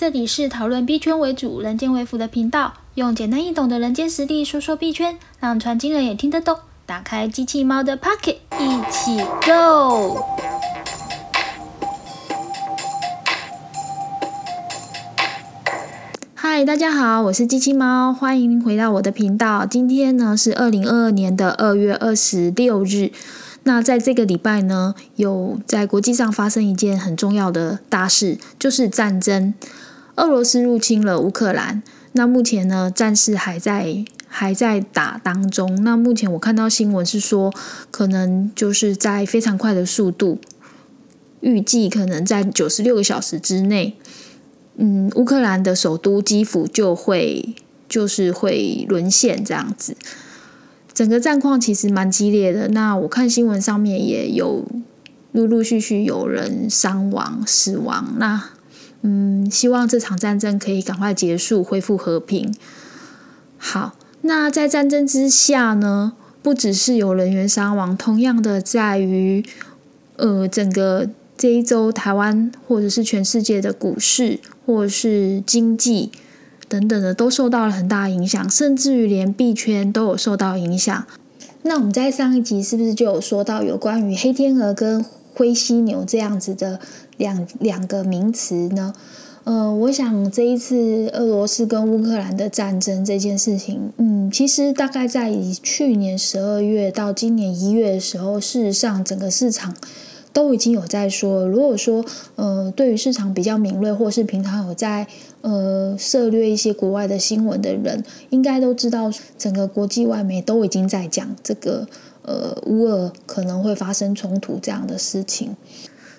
这里是讨论币圈为主、人间为辅的频道，用简单易懂的人间实力说说币圈，让传经人也听得懂。打开机器猫的 Pocket，一起 Go！嗨，大家好，我是机器猫，欢迎回到我的频道。今天呢是二零二二年的二月二十六日。那在这个礼拜呢，有在国际上发生一件很重要的大事，就是战争。俄罗斯入侵了乌克兰，那目前呢，战事还在还在打当中。那目前我看到新闻是说，可能就是在非常快的速度，预计可能在九十六个小时之内，嗯，乌克兰的首都基辅就会就是会沦陷这样子。整个战况其实蛮激烈的。那我看新闻上面也有陆陆续续有人伤亡、死亡。那嗯，希望这场战争可以赶快结束，恢复和平。好，那在战争之下呢，不只是有人员伤亡，同样的在于呃，整个这一周台湾或者是全世界的股市或者是经济。等等的都受到了很大影响，甚至于连币圈都有受到影响。那我们在上一集是不是就有说到有关于黑天鹅跟灰犀牛这样子的两两个名词呢？呃，我想这一次俄罗斯跟乌克兰的战争这件事情，嗯，其实大概在去年十二月到今年一月的时候，事实上整个市场。都已经有在说，如果说呃，对于市场比较敏锐，或是平常有在呃涉略一些国外的新闻的人，应该都知道，整个国际外媒都已经在讲这个呃乌俄可能会发生冲突这样的事情，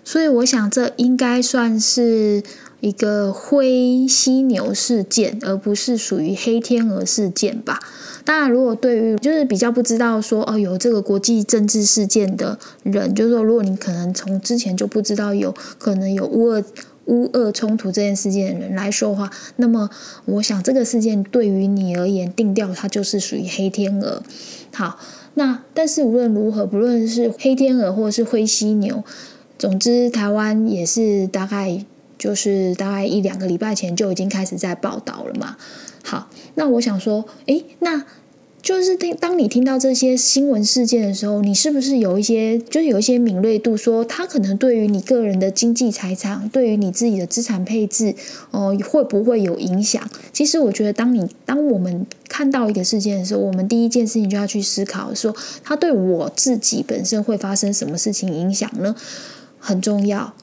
所以我想这应该算是。一个灰犀牛事件，而不是属于黑天鹅事件吧？当然，如果对于就是比较不知道说哦有这个国际政治事件的人，就是说如果你可能从之前就不知道有可能有乌俄乌俄冲突这件事件的人来说的话，那么我想这个事件对于你而言定调它就是属于黑天鹅。好，那但是无论如何，不论是黑天鹅或者是灰犀牛，总之台湾也是大概。就是大概一两个礼拜前就已经开始在报道了嘛。好，那我想说，诶，那就是听当你听到这些新闻事件的时候，你是不是有一些就是有一些敏锐度，说它可能对于你个人的经济财产，对于你自己的资产配置，哦，会不会有影响？其实我觉得，当你当我们看到一个事件的时候，我们第一件事情就要去思考，说它对我自己本身会发生什么事情影响呢？很重要。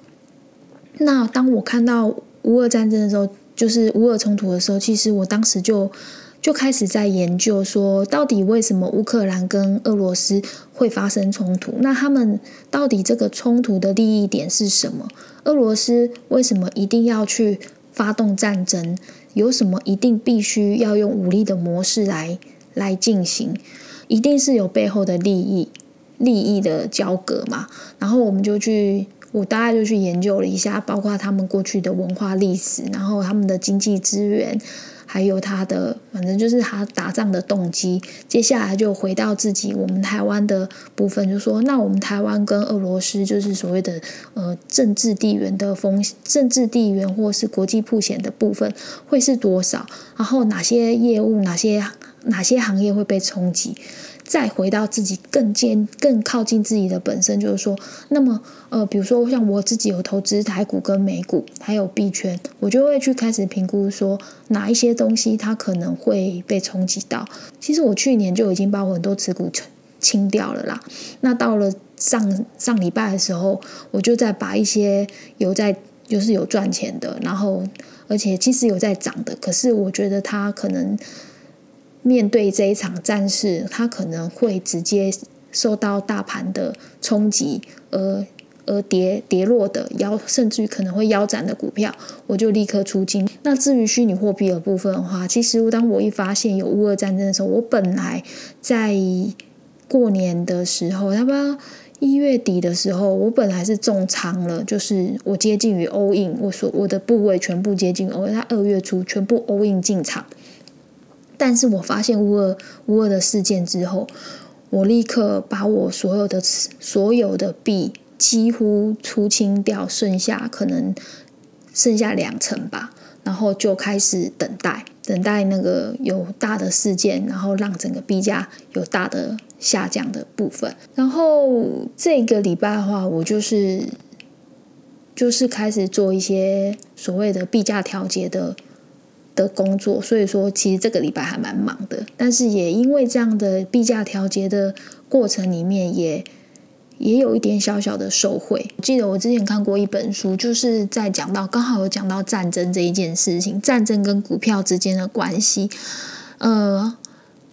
那当我看到乌俄战争的时候，就是乌俄冲突的时候，其实我当时就就开始在研究说，到底为什么乌克兰跟俄罗斯会发生冲突？那他们到底这个冲突的利益点是什么？俄罗斯为什么一定要去发动战争？有什么一定必须要用武力的模式来来进行？一定是有背后的利益利益的交割嘛？然后我们就去。我大概就去研究了一下，包括他们过去的文化历史，然后他们的经济资源，还有他的反正就是他打仗的动机。接下来就回到自己我们台湾的部分，就说那我们台湾跟俄罗斯就是所谓的呃政治地缘的风政治地缘或是国际铺险的部分会是多少？然后哪些业务、哪些哪些行业会被冲击？再回到自己更坚、更靠近自己的本身，就是说，那么呃，比如说像我自己有投资台股跟美股，还有币圈，我就会去开始评估说哪一些东西它可能会被冲击到。其实我去年就已经把我很多持股清清掉了啦。那到了上上礼拜的时候，我就再把一些有在就是有赚钱的，然后而且其实有在涨的，可是我觉得它可能。面对这一场战事，它可能会直接受到大盘的冲击，而而跌跌落的腰，甚至于可能会腰斩的股票，我就立刻出金。那至于虚拟货币的部分的话，其实当我一发现有乌俄战争的时候，我本来在过年的时候，他妈一月底的时候，我本来是重仓了，就是我接近于 all in，我所我的部位全部接近 all，他二月初全部 all in 进场。但是我发现乌尔乌尔的事件之后，我立刻把我所有的所有的币几乎出清掉，剩下可能剩下两成吧。然后就开始等待，等待那个有大的事件，然后让整个币价有大的下降的部分。然后这个礼拜的话，我就是就是开始做一些所谓的币价调节的的工作，所以说其实这个礼拜还蛮忙的。但是也因为这样的币价调节的过程里面，也也有一点小小的受贿。记得我之前看过一本书，就是在讲到刚好有讲到战争这一件事情，战争跟股票之间的关系。呃，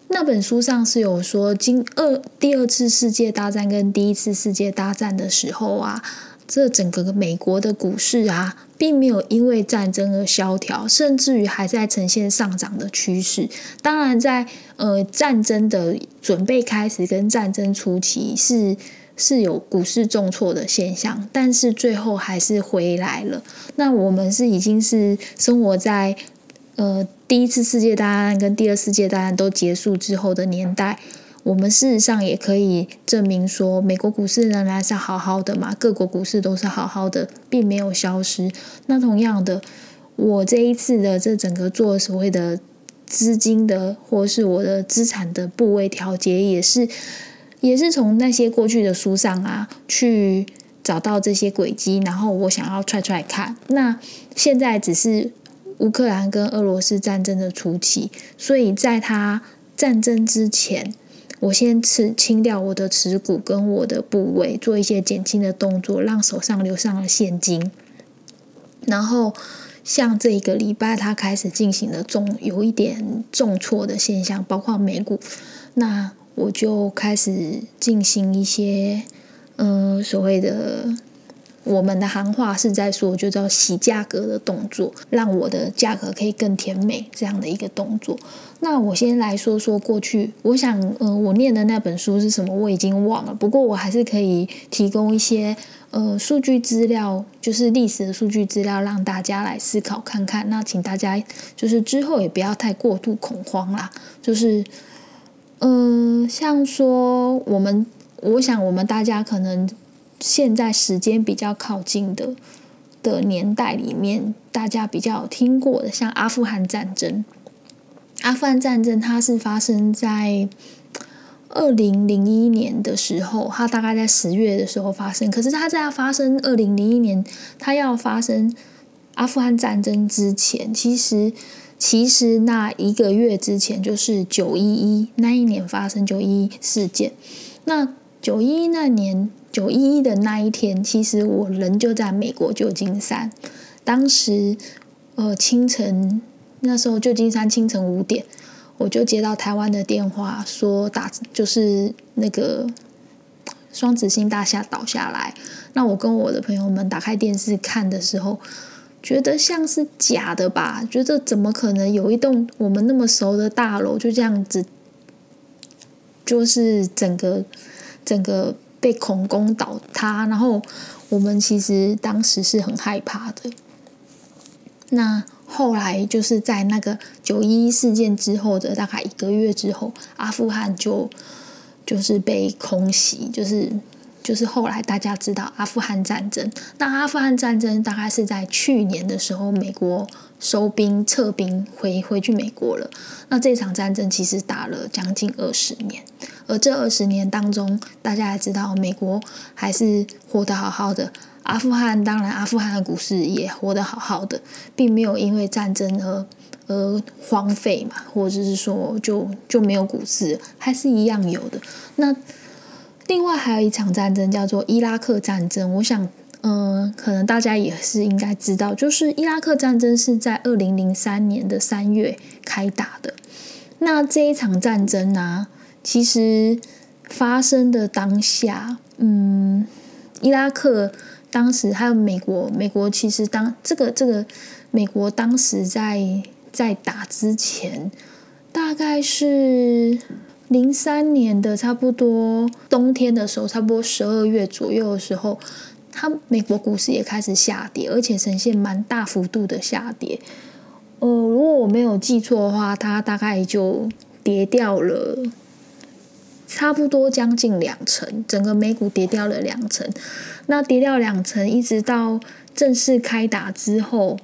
那本书上是有说，经二第二次世界大战跟第一次世界大战的时候啊，这整个美国的股市啊，并没有因为战争而萧条，甚至于还在呈现上涨的趋势。当然，在呃战争的准备开始跟战争初期是。是有股市重挫的现象，但是最后还是回来了。那我们是已经是生活在呃第一次世界大战跟第二次世界大战都结束之后的年代，我们事实上也可以证明说，美国股市仍然是好好的嘛，各国股市都是好好的，并没有消失。那同样的，我这一次的这整个做所谓的资金的或是我的资产的部位调节，也是。也是从那些过去的书上啊，去找到这些轨迹，然后我想要踹踹看。那现在只是乌克兰跟俄罗斯战争的初期，所以在他战争之前，我先吃清掉我的持股跟我的部位，做一些减轻的动作，让手上留上了现金。然后像这一个礼拜，它开始进行了重有一点重挫的现象，包括美股，那。我就开始进行一些，嗯，所谓的我们的行话是在说，就叫洗价格的动作，让我的价格可以更甜美这样的一个动作。那我先来说说过去，我想，呃，我念的那本书是什么，我已经忘了。不过我还是可以提供一些，呃，数据资料，就是历史的数据资料，让大家来思考看看。那请大家就是之后也不要太过度恐慌啦，就是。嗯，像说我们，我想我们大家可能现在时间比较靠近的的年代里面，大家比较听过的，像阿富汗战争。阿富汗战争它是发生在二零零一年的时候，它大概在十月的时候发生。可是它在要发生二零零一年，它要发生阿富汗战争之前，其实。其实那一个月之前就是九一一那一年发生九一一事件。那九一一那年九一一的那一天，其实我人就在美国旧金山。当时呃清晨那时候旧金山清晨五点，我就接到台湾的电话，说打就是那个双子星大厦倒下来。那我跟我的朋友们打开电视看的时候。觉得像是假的吧？觉得怎么可能有一栋我们那么熟的大楼就这样子，就是整个整个被恐攻倒塌？然后我们其实当时是很害怕的。那后来就是在那个九一一事件之后的大概一个月之后，阿富汗就就是被空袭，就是。就是后来大家知道阿富汗战争，那阿富汗战争大概是在去年的时候，美国收兵撤兵回回去美国了。那这场战争其实打了将近二十年，而这二十年当中，大家也知道美国还是活得好好的，阿富汗当然阿富汗的股市也活得好好的，并没有因为战争而而荒废嘛，或者是说就就没有股市，还是一样有的。那另外还有一场战争叫做伊拉克战争，我想，嗯，可能大家也是应该知道，就是伊拉克战争是在二零零三年的三月开打的。那这一场战争呢，其实发生的当下，嗯，伊拉克当时还有美国，美国其实当这个这个美国当时在在打之前，大概是。零三年的差不多冬天的时候，差不多十二月左右的时候，它美国股市也开始下跌，而且呈现蛮大幅度的下跌。呃，如果我没有记错的话，它大概就跌掉了差不多将近两成，整个美股跌掉了两成。那跌掉两成，一直到正式开打之后。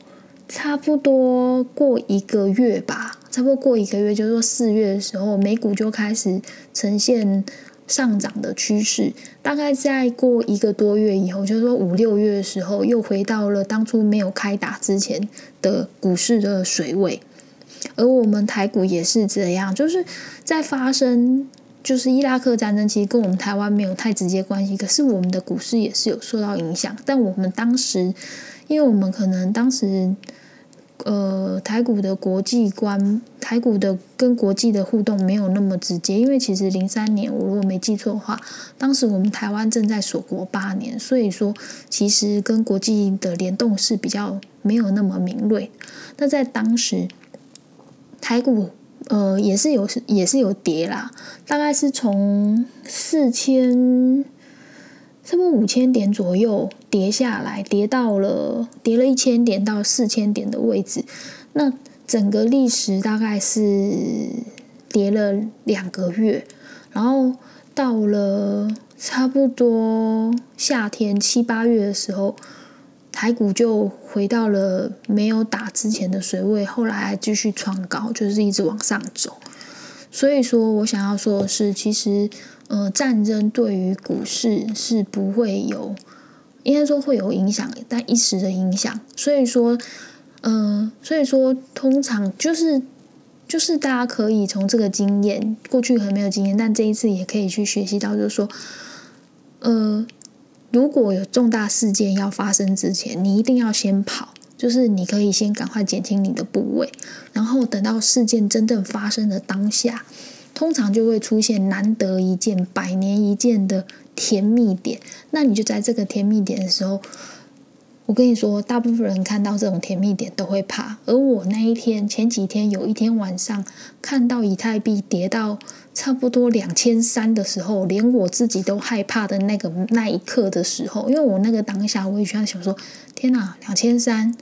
差不多过一个月吧，差不多过一个月，就是说四月的时候，美股就开始呈现上涨的趋势。大概再过一个多月以后，就是说五六月的时候，又回到了当初没有开打之前的股市的水位。而我们台股也是这样，就是在发生。就是伊拉克战争，其实跟我们台湾没有太直接关系，可是我们的股市也是有受到影响。但我们当时，因为我们可能当时，呃，台股的国际观，台股的跟国际的互动没有那么直接。因为其实零三年，我如果没记错的话，当时我们台湾正在锁国八年，所以说其实跟国际的联动是比较没有那么敏锐。那在当时，台股。呃，也是有，也是有跌啦，大概是从四千，差不多五千点左右跌下来，跌到了跌了一千点到四千点的位置。那整个历时大概是跌了两个月，然后到了差不多夏天七八月的时候。台股就回到了没有打之前的水位，后来还继续创高，就是一直往上走。所以说我想要说的是，其实呃，战争对于股市是不会有，应该说会有影响，但一时的影响。所以说，嗯，所以说通常就是就是大家可以从这个经验，过去很没有经验，但这一次也可以去学习到，就是说，呃。如果有重大事件要发生之前，你一定要先跑，就是你可以先赶快减轻你的部位，然后等到事件真正发生的当下，通常就会出现难得一见、百年一见的甜蜜点。那你就在这个甜蜜点的时候。我跟你说，大部分人看到这种甜蜜点都会怕，而我那一天前几天有一天晚上看到以太币跌到差不多两千三的时候，连我自己都害怕的那个那一刻的时候，因为我那个当下我也在想说，天哪，两千三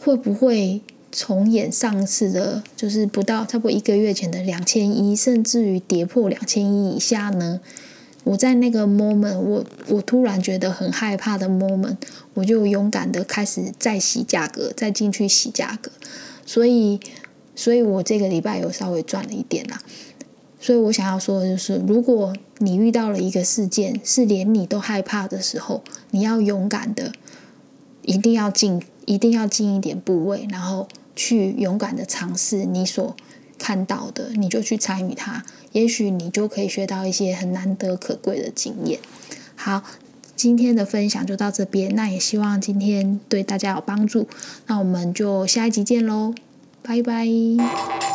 会不会重演上次的，就是不到差不多一个月前的两千一，甚至于跌破两千一以下呢？我在那个 moment，我我突然觉得很害怕的 moment，我就勇敢的开始再洗价格，再进去洗价格，所以，所以我这个礼拜有稍微赚了一点啦。所以我想要说的就是，如果你遇到了一个事件是连你都害怕的时候，你要勇敢的，一定要进，一定要进一点部位，然后去勇敢的尝试你所。看到的，你就去参与它，也许你就可以学到一些很难得可贵的经验。好，今天的分享就到这边，那也希望今天对大家有帮助。那我们就下一集见喽，拜拜。